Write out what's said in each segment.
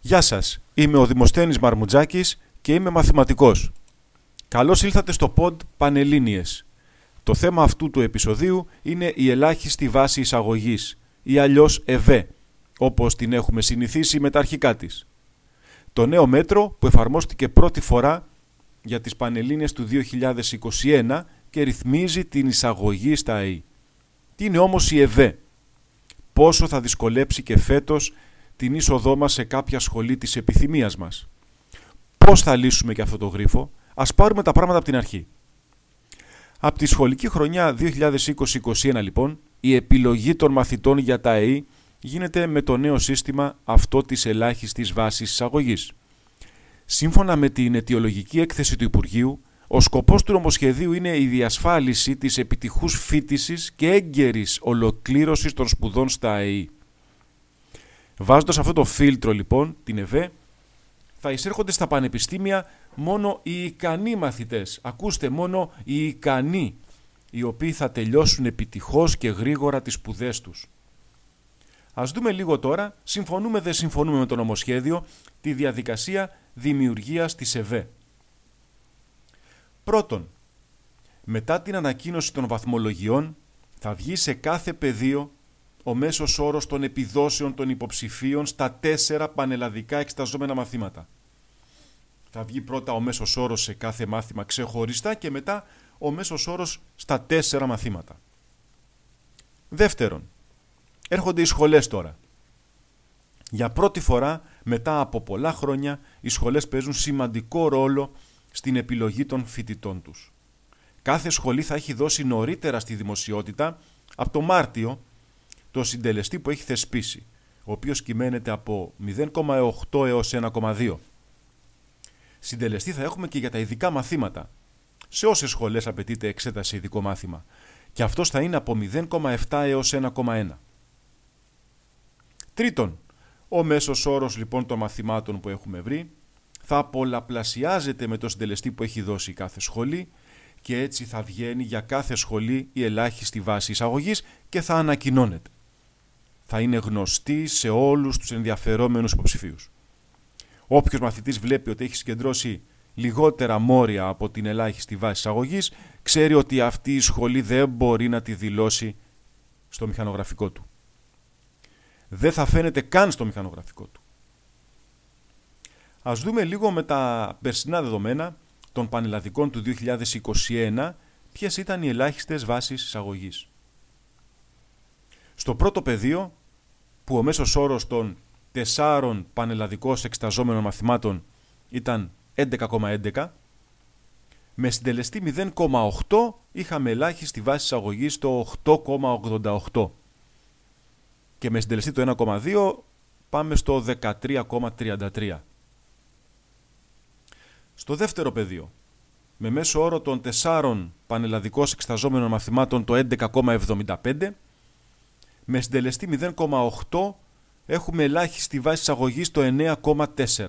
Γεια σας, είμαι ο Δημοσθένης Μαρμουτζάκης και είμαι μαθηματικός. Καλώς ήλθατε στο pod Πανελλήνιες. Το θέμα αυτού του επεισοδίου είναι η ελάχιστη βάση εισαγωγής ή αλλιώς ΕΒΕ, όπως την έχουμε συνηθίσει με τα αρχικά της. Το νέο μέτρο που εφαρμόστηκε πρώτη φορά για τις Πανελλήνιες του 2021 και ρυθμίζει την εισαγωγή στα ΑΕΗ. Τι είναι όμως η ΕΒΕ, πόσο θα δυσκολέψει και φέτος την είσοδό μας σε κάποια σχολή της επιθυμίας μας. Πώς θα λύσουμε και αυτό το γρίφο, ας πάρουμε τα πράγματα από την αρχή. Από τη σχολική χρονιά 2020-2021 λοιπόν, η επιλογή των μαθητών για τα ΑΕΗ γίνεται με το νέο σύστημα αυτό της ελάχιστης βάσης εισαγωγής. Σύμφωνα με την αιτιολογική έκθεση του Υπουργείου, ο σκοπός του νομοσχεδίου είναι η διασφάλιση της επιτυχούς φίτησης και έγκαιρης ολοκλήρωσης των σπουδών στα ΑΕΗ. Βάζοντας αυτό το φίλτρο λοιπόν, την ΕΒΕ, θα εισέρχονται στα πανεπιστήμια μόνο οι ικανοί μαθητές. Ακούστε, μόνο οι ικανοί, οι οποίοι θα τελειώσουν επιτυχώς και γρήγορα τις σπουδές τους. Ας δούμε λίγο τώρα, συμφωνούμε δεν συμφωνούμε με το νομοσχέδιο, τη διαδικασία δημιουργίας της ΕΒΕ. Πρώτον, μετά την ανακοίνωση των βαθμολογιών θα βγει σε κάθε πεδίο ο μέσος όρος των επιδόσεων των υποψηφίων στα τέσσερα πανελλαδικά εξεταζόμενα μαθήματα. Θα βγει πρώτα ο μέσος όρος σε κάθε μάθημα ξεχωριστά και μετά ο μέσος όρος στα τέσσερα μαθήματα. Δεύτερον, έρχονται οι σχολές τώρα. Για πρώτη φορά, μετά από πολλά χρόνια, οι σχολές παίζουν σημαντικό ρόλο στην επιλογή των φοιτητών τους. Κάθε σχολή θα έχει δώσει νωρίτερα στη δημοσιότητα, από το Μάρτιο, το συντελεστή που έχει θεσπίσει, ο οποίος κυμαίνεται από 0,8 έως 1,2. Συντελεστή θα έχουμε και για τα ειδικά μαθήματα. Σε όσες σχολές απαιτείται εξέταση ειδικό μάθημα. Και αυτός θα είναι από 0,7 έως 1,1. Τρίτον, ο μέσος όρος λοιπόν των μαθημάτων που έχουμε βρει θα πολλαπλασιάζεται με το συντελεστή που έχει δώσει κάθε σχολή και έτσι θα βγαίνει για κάθε σχολή η ελάχιστη βάση εισαγωγής και θα ανακοινώνεται. Θα είναι γνωστή σε όλους τους ενδιαφερόμενους υποψηφίους. Όποιος μαθητής βλέπει ότι έχει συγκεντρώσει λιγότερα μόρια από την ελάχιστη βάση εισαγωγής, ξέρει ότι αυτή η σχολή δεν μπορεί να τη δηλώσει στο μηχανογραφικό του. Δεν θα φαίνεται καν στο μηχανογραφικό του. Ας δούμε λίγο με τα περσινά δεδομένα των πανελλαδικών του 2021 ποιες ήταν οι ελάχιστες βάσεις εισαγωγής. Στο πρώτο πεδίο, που ο μέσος όρος των τεσσάρων πανελλαδικών εξεταζόμενων μαθημάτων ήταν 11,11, με συντελεστή 0,8 είχαμε ελάχιστη βάση εισαγωγής στο 8,88 και με συντελεστή το 1,2 πάμε στο 13,33. Στο δεύτερο πεδίο, με μέσο όρο των τεσσάρων πανελλαδικών εξεταζόμενων μαθημάτων το 11,75, με συντελεστή 0,8 έχουμε ελάχιστη βάση εισαγωγής στο 9,4.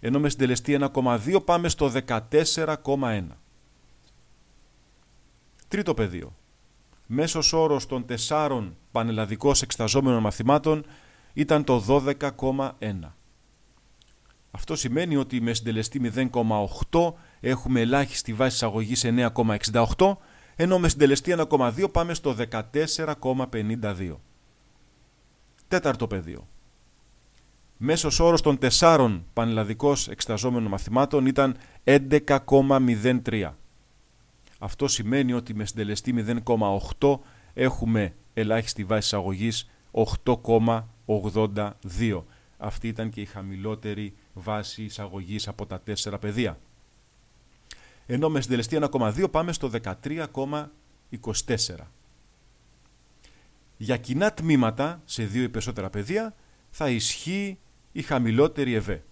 Ενώ με συντελεστή 1,2 πάμε στο 14,1. Τρίτο πεδίο. Μέσος όρος των τεσσάρων πανελλαδικών εξεταζόμενων μαθημάτων ήταν το 12,1. Αυτό σημαίνει ότι με συντελεστή 0,8 έχουμε ελάχιστη βάση εισαγωγής 9,68, ενώ με συντελεστή 1,2 πάμε στο 14,52. Τέταρτο πεδίο. Μέσος όρος των τεσσάρων πανελλαδικών εξεταζόμενων μαθημάτων ήταν 11,03. Αυτό σημαίνει ότι με συντελεστή 0,8 έχουμε ελάχιστη βάση εισαγωγής 8,82. Αυτή ήταν και η χαμηλότερη βάση εισαγωγής από τα τέσσερα πεδία. Ενώ με συντελεστή 1,2 πάμε στο 13,24. Για κοινά τμήματα σε δύο ή περισσότερα πεδία θα ισχύει η χαμηλότερη ΕΒΕ.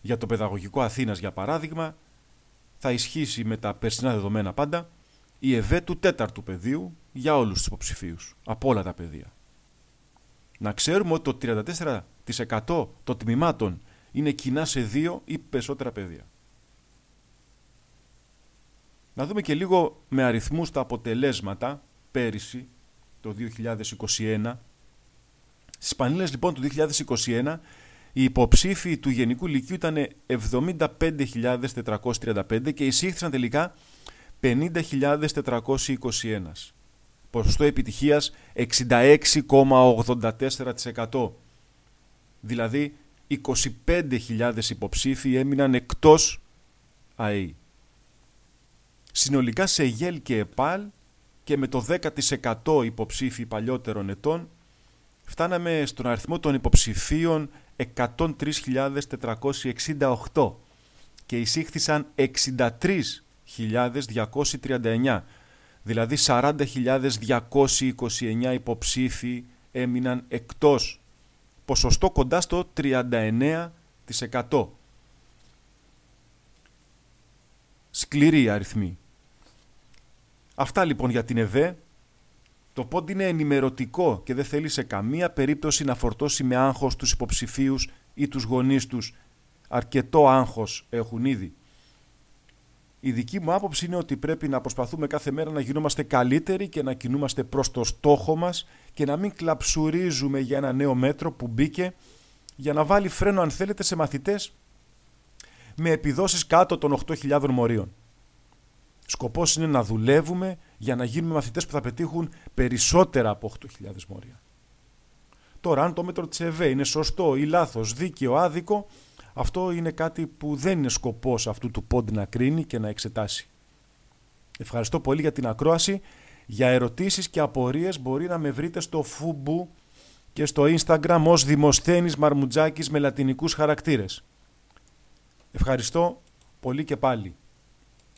Για το παιδαγωγικό Αθήνας για παράδειγμα θα ισχύσει με τα περσινά δεδομένα πάντα η ΕΒΕ του τέταρτου πεδίου για όλους τους υποψηφίους, από όλα τα πεδία. Να ξέρουμε ότι το 34% των τμήματων είναι κοινά σε δύο ή περισσότερα πεδία. Να δούμε και λίγο με αριθμούς τα αποτελέσματα πέρυσι, το 2021. Στις πανελλήνες λοιπόν του 2021 Οι υποψήφοι του Γενικού Λυκείου ήταν 75.435 και εισήχθησαν τελικά 50.421. Ποσοστό επιτυχίας 66,84%. Δηλαδή 25.000 υποψήφοι έμειναν εκτός ΑΕΗ. Συνολικά σε ΓΕΛ και ΕΠΑΛ και με το 10% υποψήφοι παλιότερων ετών φτάναμε στον αριθμό των υποψηφίων 103.468 και εισήχθησαν 63.239 δηλαδή 40.229 υποψήφοι έμειναν εκτός ποσοστό κοντά στο 39%. Σκληρή αριθμή. Αυτά λοιπόν για την ΕΒΕ. Το πόντ είναι ενημερωτικό και δεν θέλει σε καμία περίπτωση να φορτώσει με άγχος τους υποψηφίους ή τους γονείς τους. Αρκετό άγχος έχουν ήδη. Η δική μου άποψη είναι ότι πρέπει να προσπαθούμε κάθε μέρα να γινόμαστε καλύτεροι και να κινούμαστε προς το στόχο μας και να μην κλαψουρίζουμε για ένα νέο μέτρο που μπήκε για να βάλει φρένο αν θέλετε σε μαθητές με επιδόσεις κάτω των 8.000 μορίων. Σκοπός είναι να δουλεύουμε για να γίνουμε μαθητές που θα πετύχουν περισσότερα από 8.000 μόρια. Τώρα, αν το μέτρο της ΕΒΕ είναι σωστό ή λάθος, δίκαιο, άδικο, αυτό είναι κάτι που δεν είναι σκοπός αυτού του πόντι να κρίνει και να εξετάσει. Ευχαριστώ πολύ για την ακρόαση. Για ερωτήσεις και απορίες μπορεί να με βρείτε στο Φούμπου και στο Instagram ως Δημοσθένης Μαρμουτζάκης με λατινικούς χαρακτήρες. Ευχαριστώ πολύ και πάλι.